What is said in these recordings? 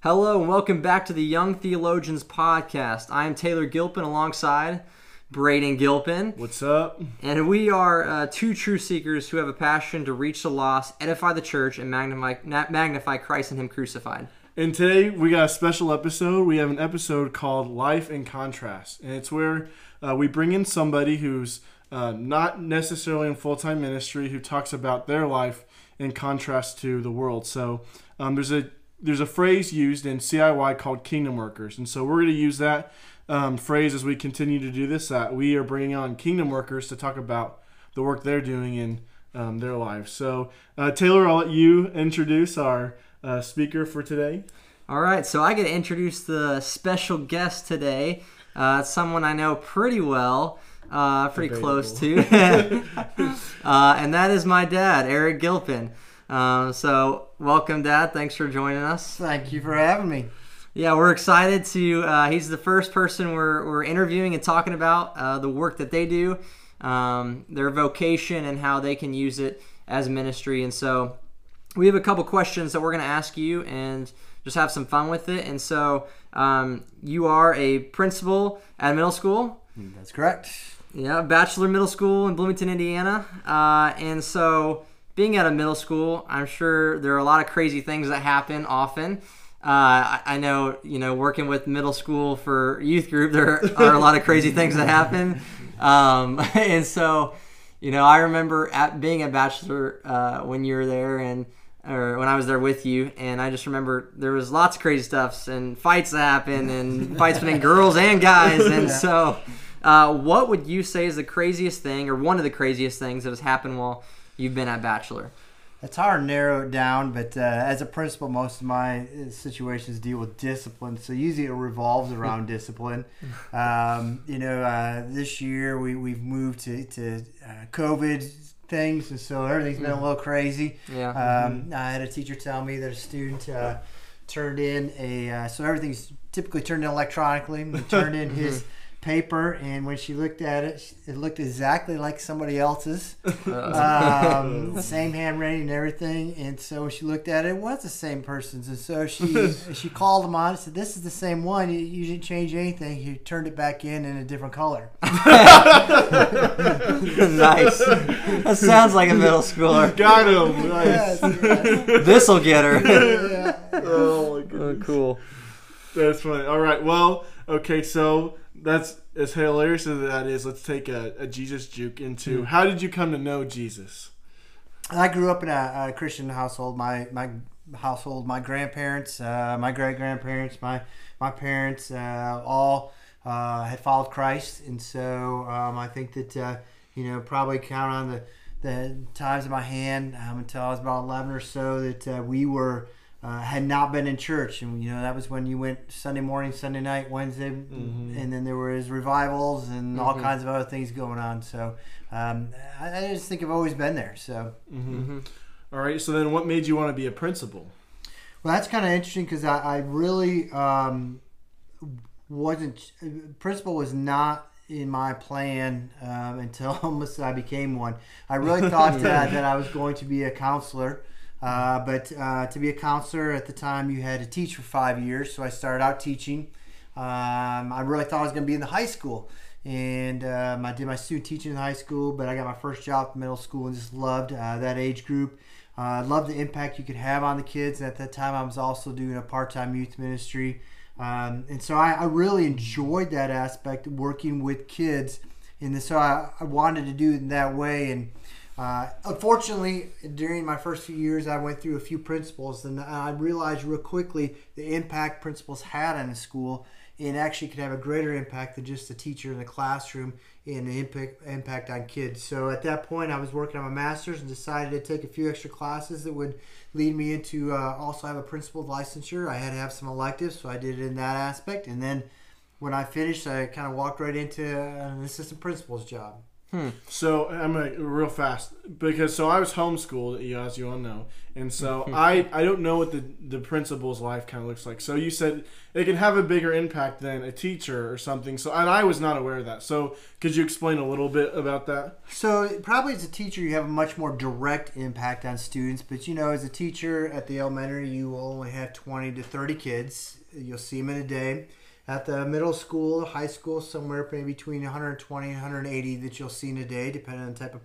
Hello and welcome back to the Young Theologians Podcast. I am Taylor Gilpin alongside Braden Gilpin. What's up? And we are uh, two true seekers who have a passion to reach the lost, edify the church, and magnify, magnify Christ and Him crucified. And today we got a special episode. We have an episode called Life in Contrast. And it's where uh, we bring in somebody who's uh, not necessarily in full time ministry who talks about their life in contrast to the world. So um, there's a there's a phrase used in CIY called kingdom workers, and so we're going to use that um, phrase as we continue to do this. That we are bringing on kingdom workers to talk about the work they're doing in um, their lives. So uh, Taylor, I'll let you introduce our uh, speaker for today. All right, so I get to introduce the special guest today. Uh, someone I know pretty well. Uh, pretty Debatable. close to, uh, and that is my dad, Eric Gilpin. Um, so, welcome, Dad. Thanks for joining us. Thank you for having me. Yeah, we're excited to. Uh, he's the first person we're, we're interviewing and talking about uh, the work that they do, um, their vocation, and how they can use it as ministry. And so, we have a couple questions that we're going to ask you and just have some fun with it. And so, um, you are a principal at middle school. That's correct. Yeah, Batchelor middle school in Bloomington, Indiana. Uh, and so, being at a middle school, I'm sure there are a lot of crazy things that happen often. Uh, I, I, know, you know, working with middle school for youth group, there are a lot of crazy things that happen. Um, and so, you know, I remember at being a Batchelor uh, when you were there and or when I was there with you, and I just remember there was lots of crazy stuffs and fights that happened and fights between girls and guys. And so, uh, what would you say is the craziest thing or one of the craziest things that has happened while you've been at Batchelor? It's hard to narrow it down, but uh, as a principal, most of my uh, situations deal with discipline. So usually it revolves around discipline. Um, you know, uh, this year we, we've moved to, to uh, COVID things, and so everything's been a mm. little crazy. Yeah. Um, mm-hmm. I had a teacher tell me that a student uh, turned in a, uh, so everything's typically turned in electronically, turned in his mm-hmm paper, and when she looked at it, it looked exactly like somebody else's. um, same handwriting and everything. And so when she looked at it, it was the same person's. And so she she called him on and said, "This is the same one. You, you didn't change anything. You turned it back in in a different color." nice. That sounds like a middle schooler. Got him. Nice. Yes, This'll get her. yeah. Oh my goodness. Oh, cool. That's funny. All right. Well. Okay. So that's as hilarious as that is. Let's take a, a Jesus juke into mm. how did you come to know Jesus? I grew up in a, a Christian household. My my household, my grandparents, uh, my great grandparents, my my parents, uh, all uh, had followed Christ, and so um, I think that uh, you know probably count on the the times of my hand um, until I was about eleven or so that uh, we were uh, had not been in church, and you know that was when you went Sunday morning, Sunday night, Wednesday, mm-hmm. and then there was revivals and mm-hmm. all kinds of other things going on. So um, I, I, just think I've always been there. So. Mm-hmm. mm-hmm. All right. So then, what made you want to be a principal? Well, that's kind of interesting because I, I, really um, wasn't. Principal was not in my plan um, until almost I became one. I really thought that, that I was going to be a counselor. Uh, but uh, to be a counselor at the time, you had to teach for five years. So I started out teaching. Um, I really thought I was going to be in the high school. And um, I did my student teaching in high school, but I got my first job in middle school and just loved uh, that age group. I uh, loved the impact you could have on the kids. And at that time, I was also doing a part time youth ministry. Um, and so I, I, really enjoyed that aspect working with kids. And so I, I wanted to do it in that way. And uh, unfortunately, during my first few years, I went through a few principals, and I realized real quickly the impact principals had on a school, and actually could have a greater impact than just a teacher in the classroom and the impact, impact on kids. So at that point, I was working on my master's and decided to take a few extra classes that would lead me into uh, also have a principal licensure. I had to have some electives, so I did it in that aspect, and then when I finished, I kind of walked right into an assistant principal's job. Hmm. So I'm gonna real fast because so I was homeschooled, you know, as you all know, and so I I don't know what the the principal's life kind of looks like. So you said it can have a bigger impact than a teacher or something. So and I was not aware of that. So could you explain a little bit about that? So probably as a teacher, you have a much more direct impact on students. But you know, as a teacher at the elementary, you will only have twenty to thirty kids. You'll see them in a day. At the middle school, high school, somewhere maybe between 120 and 180 that you'll see in a day, depending on the type of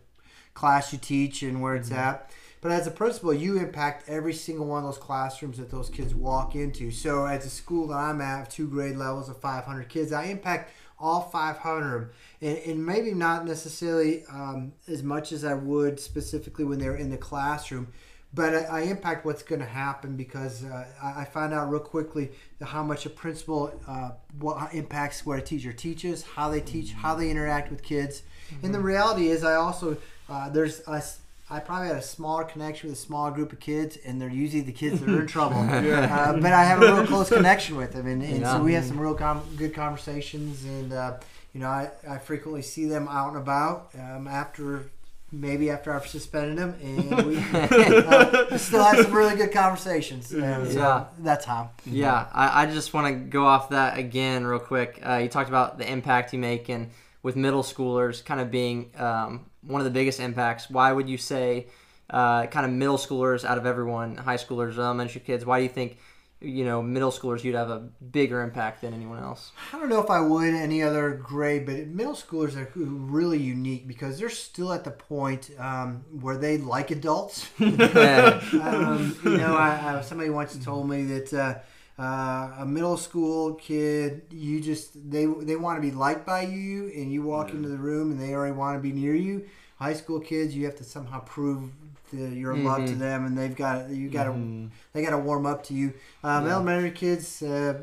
class you teach and where it's at. But as a principal, you impact every single one of those classrooms that those kids walk into. So as a school that I'm at, two grade levels of 500 kids, I impact all 500 and, and maybe not necessarily um, as much as I would specifically when they're in the classroom. But I, I impact what's going to happen because uh, I, I find out real quickly how much a principal uh, what impacts what a teacher teaches, how they teach, how they interact with kids. And the reality is, I also uh, there's a I probably had a smaller connection with a smaller group of kids, and they're usually the kids that are in trouble. uh, but I have a real close connection with them, and, and Yeah. so we have some real com- good conversations. And uh, you know, I, I frequently see them out and about um, after maybe after I've suspended them, and we uh, still have some really good conversations. And so Yeah. that's how. Yeah, I, I just want to go off that again real quick. Uh, you talked about the impact you make, and with middle schoolers kind of being um, one of the biggest impacts. Why would you say uh, kind of middle schoolers out of everyone, high schoolers, elementary kids? Why do you think you know middle schoolers you'd have a bigger impact than anyone else? I don't know if I would any other grade, but middle schoolers are really unique because they're still at the point um, where they like adults. Yeah. um, you know, I, I, somebody once told me that uh, uh, a middle school kid, you just they they want to be liked by you, and you walk into the room and they already want to be near you. High school kids, you have to somehow prove the, your love to them, and they've got you got to they got to warm up to you. Um, Elementary kids. Uh,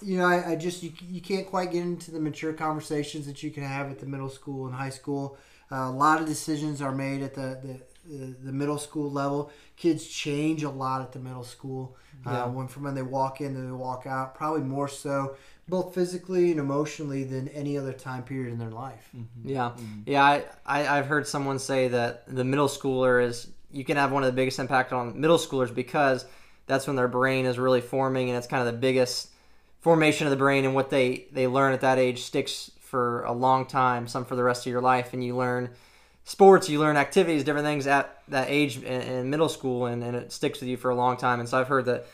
you know, I, I just you, you can't quite get into the mature conversations that you can have at the middle school and high school. Uh, a lot of decisions are made at the, the the, middle school level. Kids change a lot at the middle school. Yeah. Uh, when from when they walk in and they walk out, probably more so, both physically and emotionally than any other time period in their life. Mm-hmm. Yeah, mm-hmm. yeah. I, I I've heard someone say that the middle schooler is you can have one of the biggest impact on middle schoolers because that's when their brain is really forming and it's kind of the biggest formation of the brain and what they they learn at that age sticks for a long time, some for the rest of your life, and you learn sports, you learn activities, different things at that age in, in middle school, and, and it sticks with you for a long time. And so I've heard that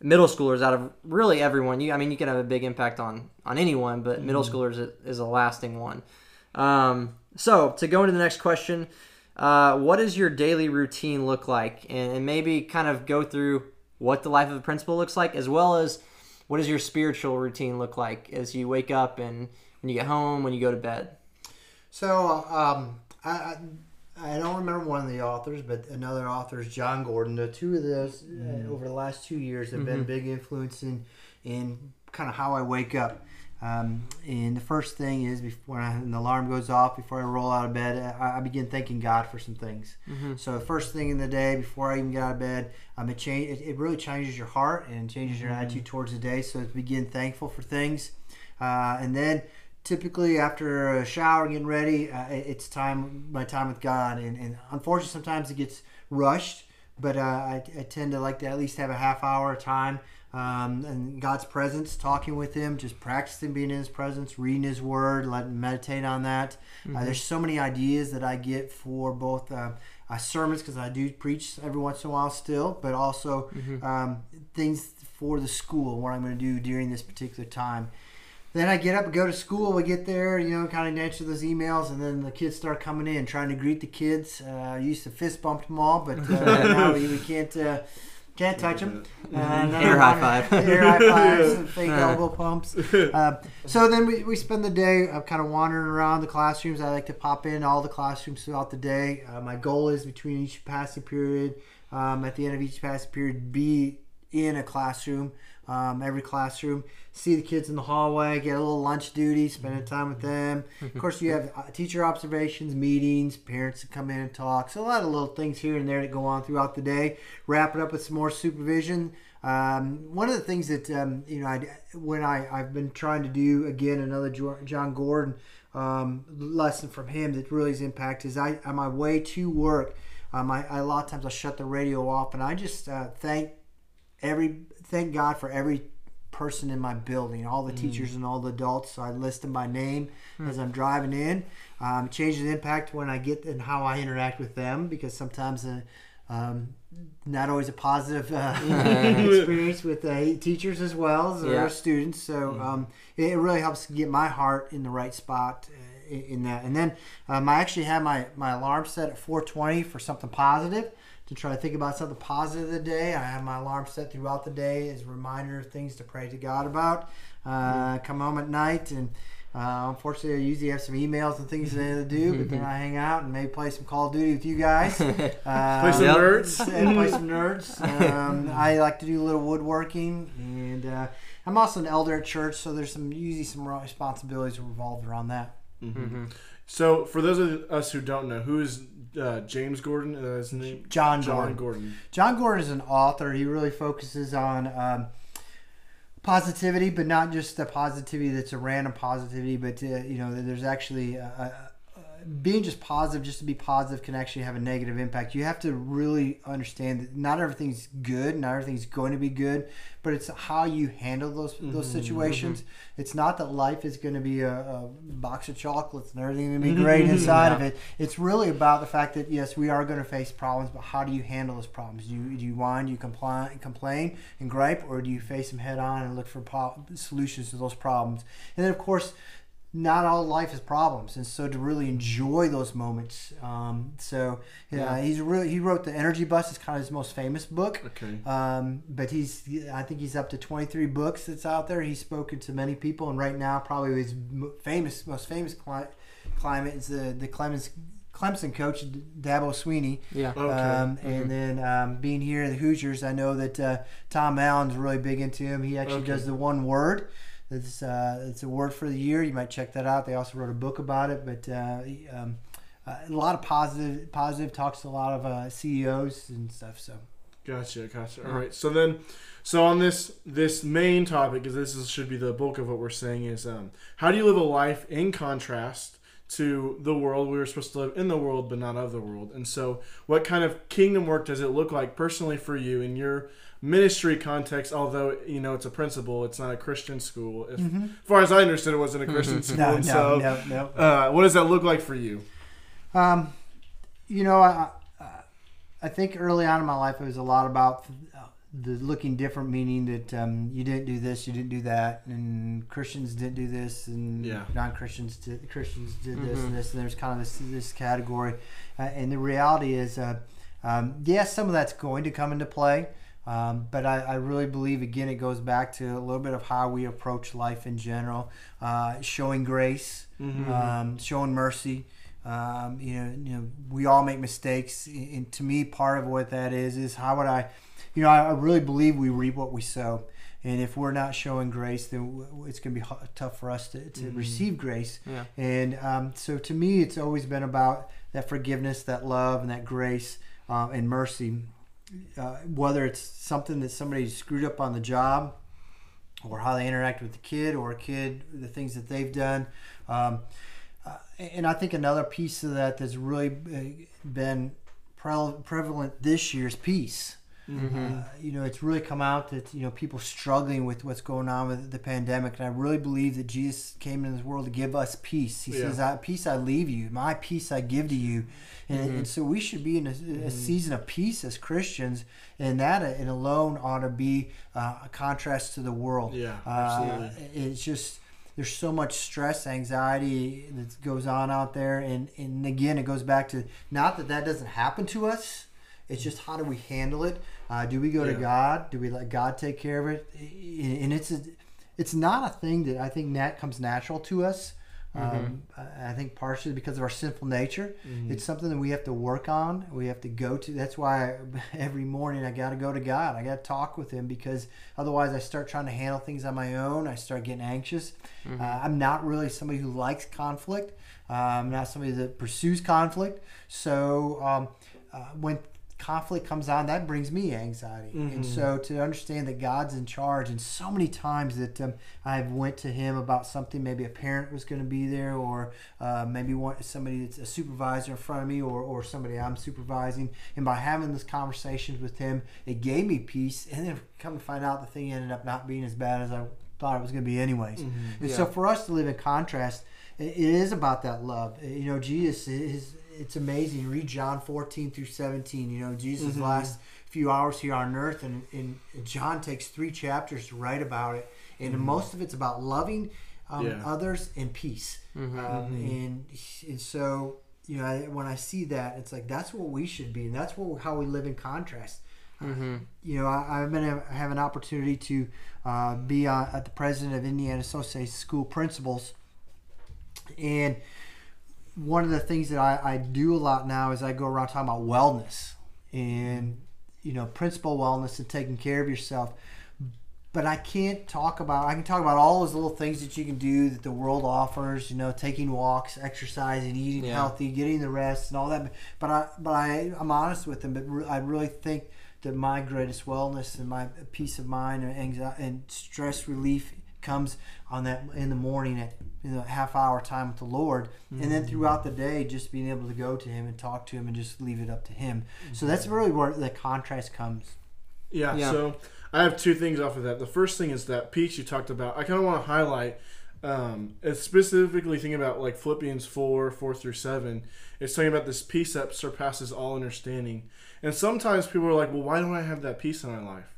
middle schoolers out of really everyone, you I mean you can have a big impact on on anyone, but middle schoolers is, is a lasting one. Um, so to go into the next question, uh, what does your daily routine look like, and, and maybe kind of go through what the life of a principal looks like, as well as what does your spiritual routine look like as you wake up and when you get home, when you go to bed. So um, I, I I don't remember one of the authors, but another author is Jon Gordon. The two of those uh, over the last two years have been big influence in in kind of how I wake up. Um, and the first thing is before I, when the alarm goes off, before I roll out of bed, I, I begin thanking God for some things. So the first thing in the day, before I even get out of bed, um, it change it, it really changes your heart and changes your attitude towards the day. So to begin thankful for things, uh, and then typically after a shower, and getting ready, uh, it's time my time with God. And, and unfortunately, sometimes it gets rushed, but uh, I, I tend to like to at least have a half hour of time um, in God's presence, talking with Him, just practicing being in His presence, reading His Word, letting meditate on that. Uh, there's so many ideas that I get for both. Uh, uh, sermons because I do preach every once in a while still, but also um, things for the school, what I'm going to do during this particular time. Then I get up and go to school. We get there, you know, kind of answer those emails, and then the kids start coming in, trying to greet the kids. Uh, I used to fist bump them all, but uh, now we, we can't uh, can't touch them. Uh, Air high five. air high fives, and fake elbow pumps. Uh, so then we, we spend the day uh, kind of wandering around the classrooms. I like to pop in all the classrooms throughout the day. Uh, my goal is between each passing period, um, at the end of each passing period, be in a classroom, um, every classroom, see the kids in the hallway, get a little lunch duty, spending time with them. Of course, you have uh, teacher observations, meetings, parents that come in and talk. So a lot of little things here and there that go on throughout the day. Wrap it up with some more supervision. Um, one of the things that um, you know, I, when I I've been trying to do again another Jon Gordon um, lesson from him that really has impact is I on my way to work, um, I, I a lot of times I shut the radio off and I just uh, thank every thank God for every person in my building, all the teachers and all the adults. So I list them by name as I'm driving in. Um, changes the impact when I get and how I interact with them because sometimes uh, um, not always a positive uh, experience with uh, teachers as well as Yeah. our students. So um, it, really helps get my heart in the right spot. Uh, in- in that, and then um, I actually have my, my alarm set at 4:20 for something positive to try to think about something positive of the day. I have my alarm set throughout the day as a reminder of things to pray to God about. Uh, come home at night and uh, unfortunately, I usually have some emails and things to do, but then I hang out and maybe play some Call of Duty with you guys. Uh, Play some nerds. and play some nerds. Um, I like to do a little woodworking, and uh, I'm also an elder at church, so there's some usually some responsibilities revolved around that. Mm-hmm. So, for those of us who don't know, who is uh, James Gordon? Uh, his name? Jon Jon Gordon. Gordon. Jon Gordon is an author. He really focuses on um, positivity, but not just the positivity that's a random positivity, but uh, you know, there's actually uh, being just positive, just to be positive, can actually have a negative impact. You have to really understand that not everything's good, not everything's going to be good, but it's how you handle those those mm-hmm, situations. Mm-hmm. It's not that life is going to be a, a box of chocolates and everything going to be mm-hmm, great inside of it. It's really about the fact that yes, we are going to face problems, but how do you handle those problems? Do you, do you whine, do you complain, complain and gripe, or do you face them head on and look for pro- solutions to those problems? And then of course not all life is problems, and so to really enjoy those moments. Um, so yeah, Yeah. he's really he wrote the Energy Bus. It's kind of his most famous book. Okay. Um, but he's I think he's up to 23 books that's out there. He's spoken to many people, and right now probably his famous most famous cli- climate is the the Clemens. Clemson coach Dabo Swinney, Yeah. Okay. um, and then um, being here in the Hoosiers, I know that uh, Tom Allen's really big into him. He actually Okay. does the one word. It's uh, it's a word for the year. You might check that out. They also wrote a book about it. But uh, um, uh, a lot of positive positive talks to a lot of uh, CEOs and stuff. So Gotcha, gotcha. All right. So then, so on this this main topic, because this is, should be the bulk of what we're saying, is um, how do you live a life in contrast to the world? We were supposed to live in the world, but not of the world. And so, what kind of kingdom work does it look like personally for you in your ministry context? Although you know it's a principal, it's not a Christian school. If, As far as I understood, it wasn't a Christian school. no, no, so, no, no. Uh, what does that look like for you? Um, you know, I, I, think early on in my life it was a lot about uh, the looking different, meaning that um, you didn't do this, you didn't do that, and Christians didn't do this, and Yeah. non-Christians did Christians did this Mhm. and this, and there's kind of this this category, uh, and the reality is, uh, um, yes, some of that's going to come into play. Um, but I, I really believe again it goes back to a little bit of how we approach life in general, uh, showing grace, Mhm. um, showing mercy. Um, you know, you know, we all make mistakes, and to me, part of what that is is how would I, you know, I, I really believe we reap what we sow, and if we're not showing grace, then it's going to be hu- tough for us to, to Mhm. receive grace. Yeah. And um, so, to me, it's always been about that forgiveness, that love, and that grace um, and mercy. Uh, whether it's something that somebody screwed up on the job, or how they interact with the kid, or a kid, the things that they've done. Um, uh, and I think another piece of that that's really uh, been pre- prevalent this year's peace. Mm-hmm. Uh, you know, it's really come out that you know people struggling with what's going on with the pandemic, and I really believe that Jesus came into this world to give us peace. He Yeah. says, I, "Peace I leave you, my peace I give to you," and, Mhm. and so we should be in a, a season of peace as Christians, and that uh, and alone ought to be uh, a contrast to the world. Yeah, Uh, it's just there's so much stress, anxiety that goes on out there, and and again, it goes back to not that that doesn't happen to us. It's just how do we handle it? Uh, do we go to God? Do we let God take care of it? And it's a, it's not a thing that I think that comes natural to us. Um, I I think partially because of our sinful nature. Mhm. It's something that we have to work on. We have to go to. That's why every morning I got to go to God. I got to talk with Him because otherwise I start trying to handle things on my own. I start getting anxious. Mm-hmm. Uh, I'm not really somebody who likes conflict. Uh, I'm not somebody that pursues conflict. So um, uh, when conflict comes on, that brings me anxiety. And so to understand that God's in charge, and so many times that um, I've went to Him about something, maybe a parent was going to be there, or uh, maybe one, somebody that's a supervisor in front of me, or, or somebody I'm supervising, and by having those conversations with Him, it gave me peace. And then come to find out, the thing ended up not being as bad as I thought it was going to be, anyways. And so for us to live in contrast, it it is about that love. You know, Jesus is it's amazing. Read John 14 through 17. You know, Jesus' Mm-hmm. last few hours here on earth, and, and John takes three chapters to write about it. And most of it's about loving um, Mm-hmm. Yeah. others and peace. Um, and, and so, you know, I, when I see that, it's like that's what we should be, and that's what, how we live in contrast. You know, I, I've been I have an opportunity to uh, be uh, at the president of Indiana Association School Principals, and one of the things that I, I do a lot now is I go around talking about wellness and you know principal wellness and taking care of yourself. But I can't talk about. I can talk about all those little things that you can do that the world offers. You know, taking walks, exercising, eating Yeah. healthy, getting the rest, and all that. But I, but I, I'm honest with them. But re- I really think that my greatest wellness and my peace of mind and anxiety and stress relief comes on that in the morning at you know, half hour time with the Lord, and then throughout the day, just being able to go to Him and talk to Him and just leave it up to Him. So that's really where the contrast comes. Yeah, Yeah. So I have two things off of that. The first thing is that peace you talked about. I kind of want to highlight, um, specifically thinking about like Philippians four, four through seven. It's talking about this peace that surpasses all understanding. And sometimes people are like, "Well, why don't I have that peace in my life?"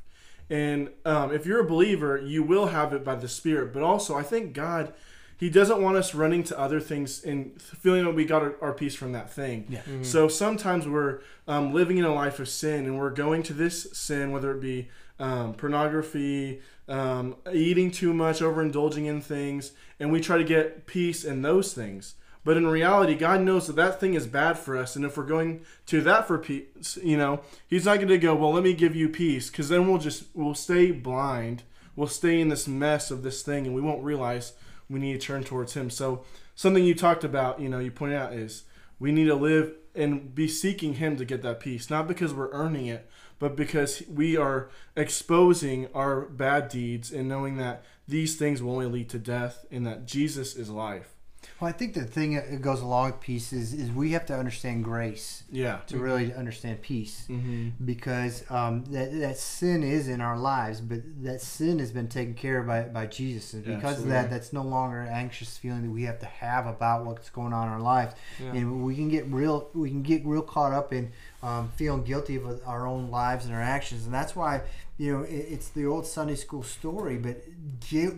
And um, if you're a believer, you will have it by the Spirit. But also, I think God, He doesn't want us running to other things and feeling that we got our, our peace from that thing. Yeah. So sometimes we're um, living in a life of sin and we're going to this sin, whether it be um, pornography, um, eating too much, overindulging in things, and we try to get peace in those things. But in reality, God knows that that thing is bad for us, and if we're going to that for peace, you know, He's not going to go, well, let me give you peace, because then we'll just we'll stay blind, we'll stay in this mess of this thing, and we won't realize we need to turn towards Him. So something you talked about, you know, you pointed out is we need to live and be seeking Him to get that peace, not because we're earning it, but because we are exposing our bad deeds and knowing that these things will only lead to death and that Jesus is life. Well, I think the thing that goes along with peace is, is we have to understand grace Yeah. to really understand peace. Mm-hmm. because um, that that sin is in our lives, but that sin has been taken care of by, by Jesus, and Yeah, because of that, that's no longer an anxious feeling that we have to have about what's going on in our life, Yeah. and we can get real we can get real caught up in um, feeling guilty of our own lives and our actions, and that's why you know it, it's the old Sunday school story, but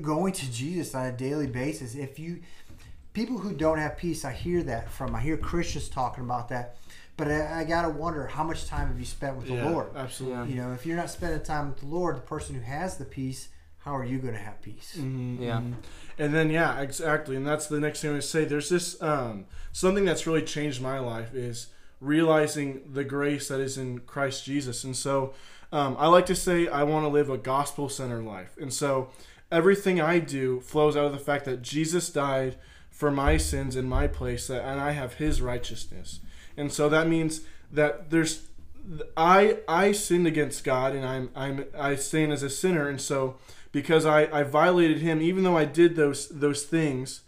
going to Jesus on a daily basis, if you people who don't have peace, I hear that from. I hear Christians talking about that. But I, I gotta wonder how much time have you spent with the Yeah, Lord? absolutely. You know, if you're not spending time with the Lord, the person who has the peace, how are you going to have peace? Mm-hmm. Yeah. And then yeah, exactly. And that's the next thing I would say. There's this um, something that's really changed my life is realizing the grace that is in Christ Jesus. And so um, I like to say I want to live a gospel centered life. And so everything I do flows out of the fact that Jesus died for my sins in my place that and I have his righteousness. And so that means that there's I I sinned against God and I'm I'm I stand as a sinner. And so because I, I violated him even though I did those those things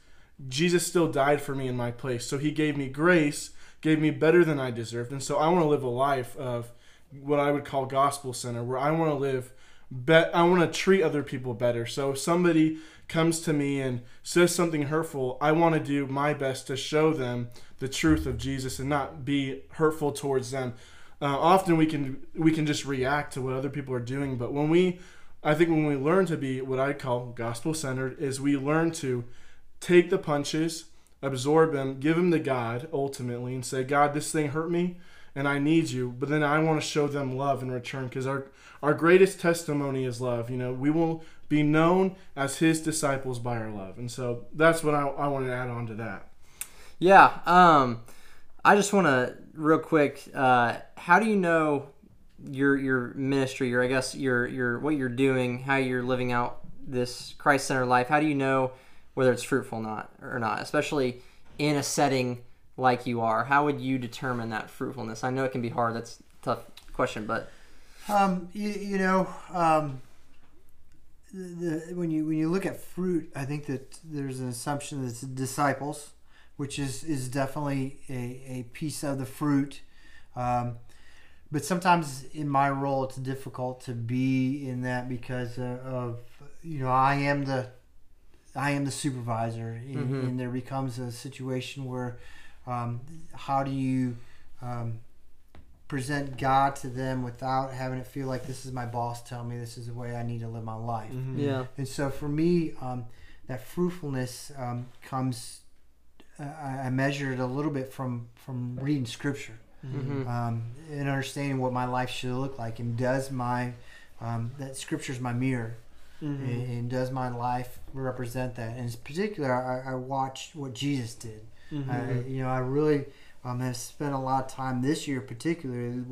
Jesus still died for me in my place. So he gave me grace gave me better than I deserved. And so I want to live a life of what I would call gospel center where I want to live bet I want to treat other people better. So if somebody comes to me and says something hurtful I want to do my best to show them the truth of Jesus and not be hurtful towards them. Uh, often we can we can just react to what other people are doing but when we i think when we learn to be what i call gospel centered is we learn to take the punches absorb them give them to god ultimately and say god this thing hurt me and i need you but then i want to show them love in return because our our greatest testimony is love you know? We will be known as his disciples by our love and so that's what i, I want to add on to that Yeah. Um, I just want to real quick. Uh, how do you know your your ministry, or I guess your your what you're doing, how you're living out this Christ centered life? How do you know whether it's fruitful not or not, especially in a setting like you are? How would you determine that fruitfulness? I know it can be hard. That's a tough question, but Um, you, you know, um, the, when you when you look at fruit, I think that there's an assumption that it's disciples, which is is definitely a, a piece of the fruit. Um, but sometimes in my role, it's difficult to be in that because of, of you know I am the I am the supervisor, and, Mhm. and there becomes a situation where um, how do you um, present God to them without having it feel like this is my boss telling me this is the way I need to live my life. Mhm. yeah, And so for me, um, that fruitfulness um, comes. Uh, I I measure it a little bit from from reading Scripture Mhm. um, and understanding what my life should look like, and does my um, that Scripture is my mirror, Mhm. and, and does my life represent that? And in particular, I, I watched what Jesus did. Mhm. I, you know, I really um, have spent a lot of time this year, particularly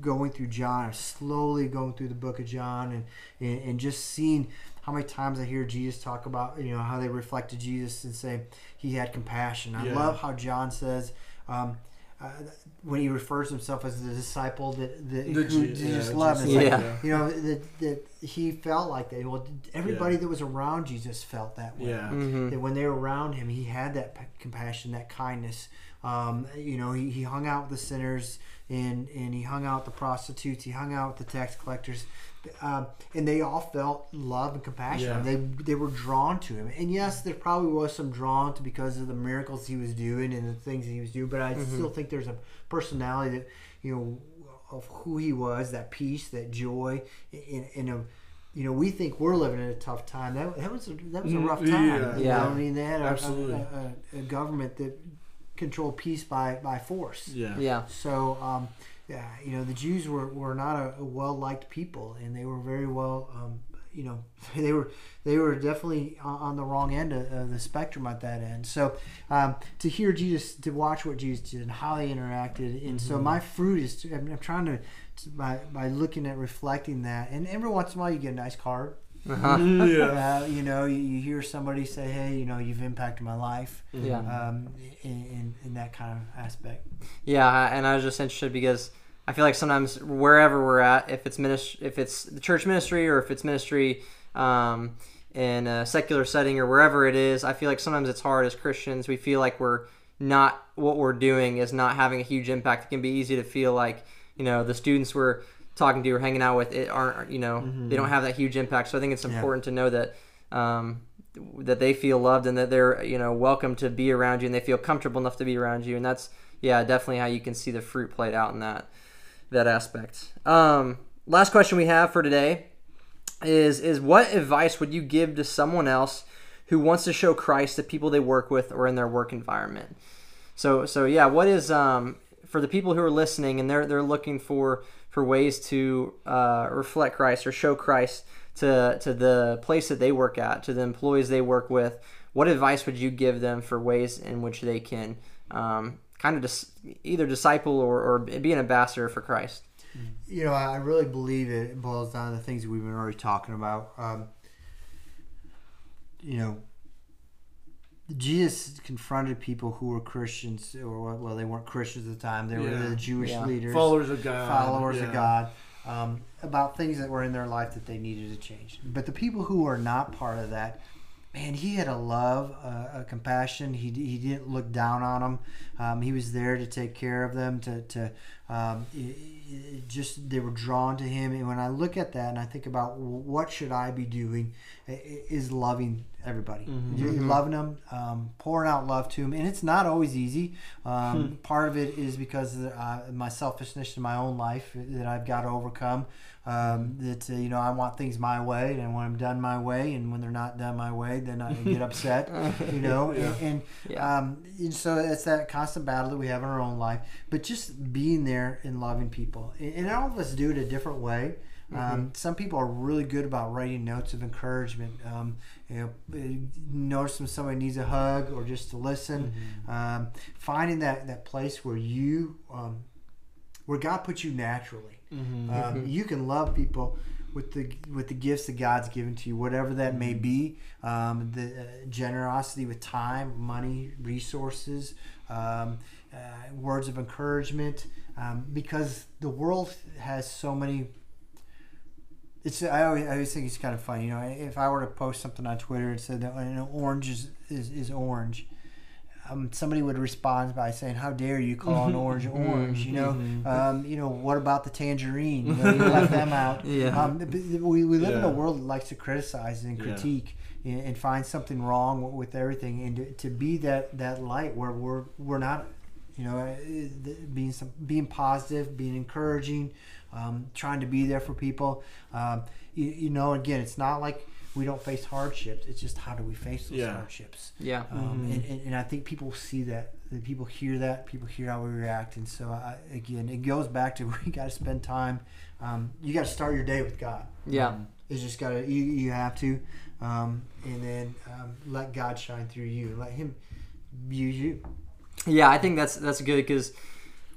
going through John, slowly going through the book of John, and, and and just seeing how many times I hear Jesus talk about you know how they reflected Jesus and say he had compassion. I Yeah. love how John says. Um, uh, when he refers to himself as the disciple that, that The who Je- Jesus yeah, loved, it's like, you know that, that he felt like that. Well, everybody that was around Jesus felt that way Yeah. hmm that when they were around him, he had that p- compassion, that kindness. Um, you know, he, he hung out with the sinners and, and he hung out with the prostitutes, he hung out with the tax collectors. Um, and they all felt love and compassion. Yeah. They they were drawn to him. And yes, there probably was some drawn to because of the miracles he was doing and the things that he was doing. But I still think there's a personality that you know of who he was, that peace, that joy, in, in a you know, we think we're living in a tough time. That, that was a, that was a Mm, rough time. yeah. Yeah. know? I mean, they had a, Absolutely. a, a, a government that controlled peace by, by force. Yeah. yeah, So, um, yeah, you know, the Jews were, were not a, a well liked people, and they were very well, um, you know, they were they were definitely on on the wrong end of, of the spectrum at that end. So, um, to hear Jesus, to watch what Jesus did and how they interacted, and so my fruit is, to, I'm, I'm trying to, to by by looking at reflecting that, and every once in a while you get a nice card. uh-huh. yeah. Uh, you know, you, you hear somebody say, "Hey, you know, you've impacted my life," yeah. um, in, in in that kind of aspect. Yeah, and I was just interested because I feel like sometimes wherever we're at, if it's ministry, if it's the church ministry, or if it's ministry um, in a secular setting, or wherever it is, I feel like sometimes it's hard as Christians. We feel like we're not what we're doing is not having a huge impact. It can be easy to feel like you know the students we're talking to or hanging out with it aren't you know they don't have that huge impact. So I think it's Yeah. important to know that. Um, that they feel loved and that they're you know welcome to be around you and they feel comfortable enough to be around you and that's yeah definitely how you can see the fruit played out in that that aspect. Um last question we have for today is is what advice would you give to someone else who wants to show christ to people they work with or in their work environment? So so yeah what is um for the people who are listening and they're they're looking for for ways to uh, reflect christ or show christ to to the place that they work at to the employees they work with what advice would you give them for ways in which they can um, kind of dis- either disciple or, or be an ambassador for christ You know, I I really believe it boils down to the things that we've been already talking about. Um, you know, Jesus confronted people who were Christians, or well, they weren't Christians at the time. They were Yeah. the Jewish Yeah. leaders, Followers of God. followers yeah. of God, um, about things that were in their life that they needed to change. But the people who are not part of that, man, he had a love, uh, a compassion. He, he didn't look down on them. Um, he was there to take care of them. To, to um, just they were drawn to him. And when I look at that and I think about what should I be doing, i- i- is loving everybody, You're loving them, um, pouring out love to them, and it's not always easy. Um, Part of it is because of uh, my selfishness in my own life that I've got to overcome. Um, that uh, you know I want things my way, and when I'm done my way, and when they're not done my way, then I get upset. You know, and, and Yeah. um, and so it's that constant battle that we have in our own life. But just being there and loving people, and, and all of us do it a different way. Um, some people are really good about writing notes of encouragement. Um, you know, uh, notice when somebody needs a hug or just to listen. Um, finding that that place where you, um, where God puts you naturally. Mm-hmm. Um, you can love people with the with the gifts that God's given to you, whatever that may be, um, the uh, generosity with time, money, resources, um, uh, words of encouragement, um, because the world has so many. It's I always, I always think it's kind of funny, you know. If I were to post something on Twitter and said that you know, orange is, is, is orange, um, somebody would respond by saying, "How dare you call an orange orange?" You know, um, you know, what about the tangerine? You know, you left them out. Yeah. Um, we, we live in a world that likes to criticize and Yeah. critique and, and find something wrong with everything, and to, to be that that light where we're we're not, you know, uh, being some being positive, being encouraging, um, trying to be there for people. Um, you, you know, again, it's not like we don't face hardships. It's just how do we face those Yeah. hardships. Yeah. Um, and, and, and I think people see that. that People hear that. People hear how we react. And so, I, again, it goes back to we got to spend time. Um, you got to start your day with God. Yeah. Um, it's just got to, you, you have to. Um, and then um, let God shine through you. Let Him use you. Yeah, I think that's that's good because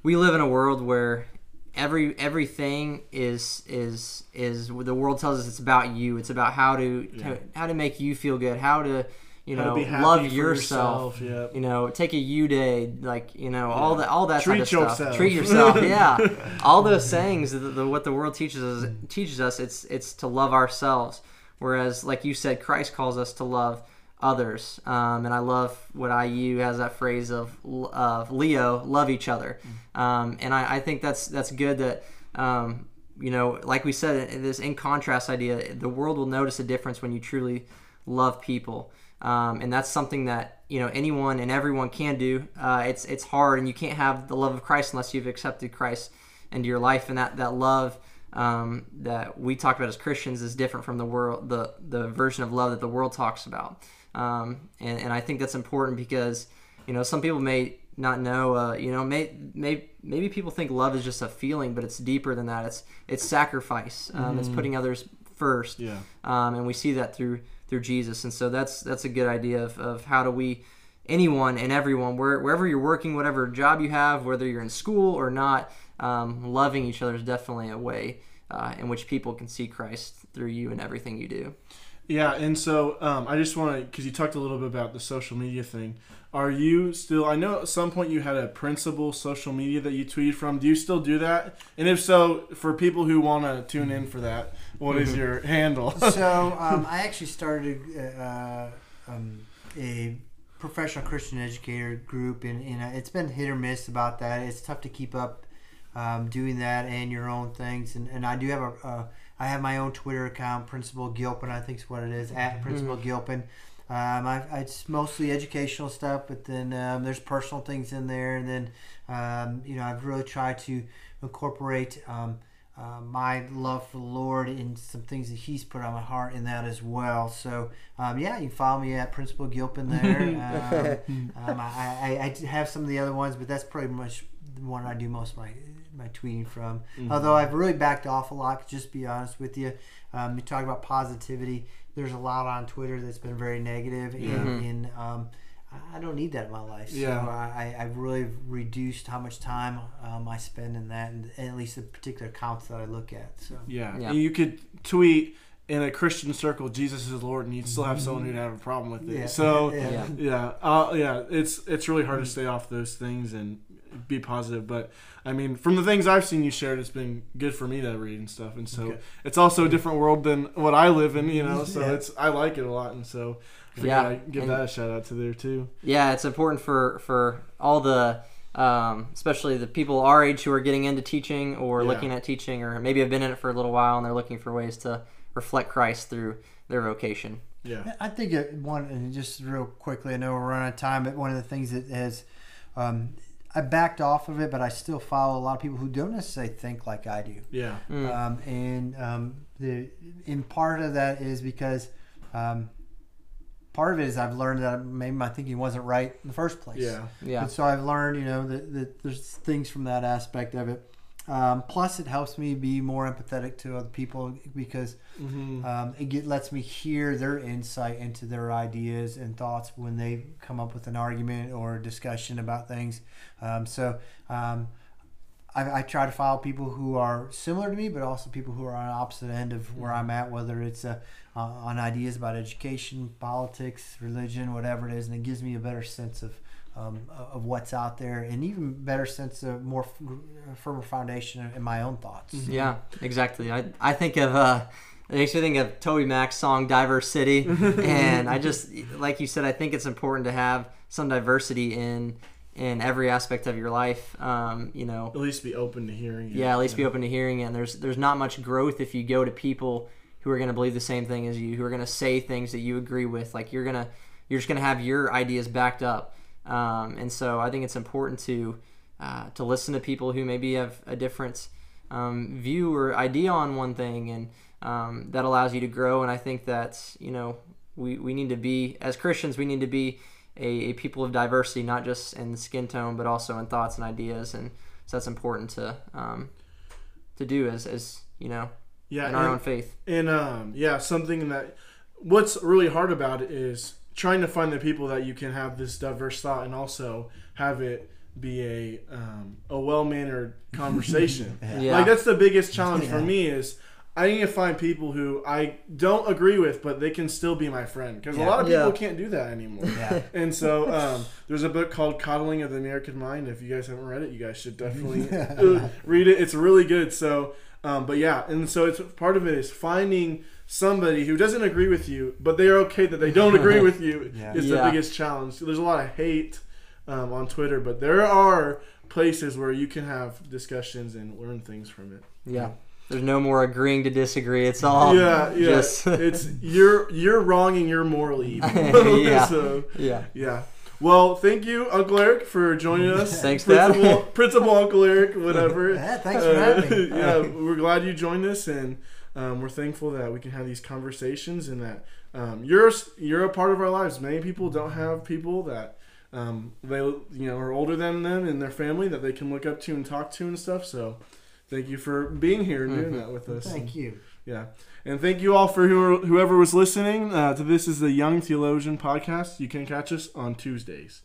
we live in a world where every everything is is is the world tells us it's about you. It's about how to, Yeah. to how to make you feel good, how to you How know love yourself. yourself, yeah. You know, take a you day, like you know all that all that Treat type of stuff. yourself. Treat yourself. Yeah, all those sayings, the, the, what the world teaches us teaches us, it's it's to love ourselves. Whereas, like you said, Christ calls us to love others. Um, and I love what IU has that phrase of of Leo, love each other. Um, and I, I think that's that's good that um, you know, like we said, this in contrast idea, the world will notice a difference when you truly love people. Um, and that's something that you know anyone and everyone can do. Uh, it's it's hard, and you can't have the love of Christ unless you've accepted Christ into your life, and that that love um, that we talk about as Christians is different from the world, the the version of love that the world talks about. Um, and, and I think that's important because you know some people may not know. Uh, you know, may, may maybe people think love is just a feeling, but it's deeper than that. It's it's sacrifice. Um, It's putting others first. Yeah. Um, and we see that through through Jesus. And so that's that's a good idea of, of how do we anyone and everyone where, wherever you're working, whatever job you have, whether you're in school or not, um, loving each other is definitely a way uh, in which people can see Christ through you and everything you do. Yeah, and so um, I just want to, because you talked a little bit about the social media thing. Are you still? I know at some point you had a principal social media that you tweeted from. Do you still do that? And if so, for people who want to tune in for that, what is your handle? so um, I actually started uh, um, a professional Christian educator group, and, and uh, it's been hit or miss about that. It's tough to keep up um, doing that and your own things. And, and I do have a, uh, I have my own Twitter account, Principal Gilpin, I think is what it is, at Principal Gilpin. Um, I, it's mostly educational stuff, but then um, there's personal things in there, and then um, you know I've really tried to incorporate um, uh, my love for the Lord and some things that He's put on my heart in that as well. So um, yeah, you can follow me at Principal Gilpin there. um, um, I, I, I have some of the other ones, but that's pretty much the one I do most of my my tweeting from. Although I've really backed off a lot. Just to be honest with you, um, you talk about positivity. There's a lot on Twitter that's been very negative, and, and um, I- I don't need that in my life. So Yeah. I, I- I've really reduced how much time um, I spend in that, and, and at least the particular accounts that I look at. So yeah. Yeah. you could tweet in a Christian circle, Jesus is Lord, and you'd still have someone who'd have a problem with it. Yeah. So Yeah. Yeah. yeah, uh, yeah, it's it's really hard to stay off those things and be positive. But I mean, from the things I've seen you shared, it's been good for me to read and stuff. And so Okay. it's also a different world than what I live in, you know. So Yeah. it's I like it a lot, and so I Yeah, I'd give and- that a shout out to there too. Yeah, it's important for for all the, um, especially the people our age who are getting into teaching or Yeah. looking at teaching, or maybe have been in it for a little while and they're looking for ways to reflect Christ through their vocation. Yeah, I think it, one and just real quickly. I know we're running out of time, but one of the things that has um, I backed off of it, but I still follow a lot of people who don't necessarily think like I do. yeah, Mm. Um, and um, the in part of that is because um, part of it is I've learned that maybe my thinking wasn't right in the first place. yeah, yeah, And so I've learned, you know, that, that there's things from that aspect of it. Um, plus, it helps me be more empathetic to other people because hmm um, it get, lets me hear their insight into their ideas and thoughts when they come up with an argument or a discussion about things. Um, so um, I, I try to follow people who are similar to me, but also people who are on the opposite end of Mm-hmm. where I'm at, whether it's uh, uh, on ideas about education, politics, religion, whatever it is, and it gives me a better sense of um, of what's out there, and even better sense of more f- firmer foundation in my own thoughts. Yeah, exactly. I I think of uh, it makes me think of Toby Mac's song "Diverse City," and I just like you said, I think it's important to have some diversity in in every aspect of your life. Um, you know, At least be open to hearing. it. yeah, at least be open to hearing it. And there's there's not much growth if you go to people who are going to believe the same thing as you, who are going to say things that you agree with. Like you're gonna you're just going to have your ideas backed up. Um, and so I think it's important to uh, to listen to people who maybe have a different um, view or idea on one thing, and um, that allows you to grow. And I think that you know we, we need to be as Christians, we need to be a, a people of diversity, not just in skin tone, but also in thoughts and ideas. And so that's important to um, to do as as you know Yeah, in our and- own faith. And um, yeah, something that what's really hard about it is trying to find the people that you can have this diverse thought and also have it be a um, a well mannered conversation. Yeah. Like that's the biggest challenge for me is I need to find people who I don't agree with, but they can still be my friend because Yeah. a lot of people Yeah. can't do that anymore. Yeah. And so um, there's a book called Coddling of the American Mind. If you guys haven't read it, you guys should definitely read it. It's really good. So, um, but yeah, and so it's part of it is finding somebody who doesn't agree with you, but they are okay that they don't agree with you. Yeah. Is Yeah. the biggest challenge. There's a lot of hate um, on Twitter, but there are places where you can have discussions and learn things from it. Yeah. There's no more agreeing to disagree. It's all yeah, yeah. just it's you're you're wrong and you're morally evil. Yeah. so yeah. yeah. Well, thank you, Uncle Eric, for joining us. Thanks, Dad. Principal, Principal Uncle Eric, whatever. Yeah, thanks for having me. yeah, we're glad you joined us, and um, we're thankful that we can have these conversations and that um, you're you're a part of our lives. Many people don't have people that um, they you know are older than them in their family that they can look up to and talk to and stuff. So, thank you for being here and doing Mhm. that with us. Thank you. Yeah. And thank you all for whoever was listening uh, to this is the Young Theologian podcast. You can catch us on Tuesdays.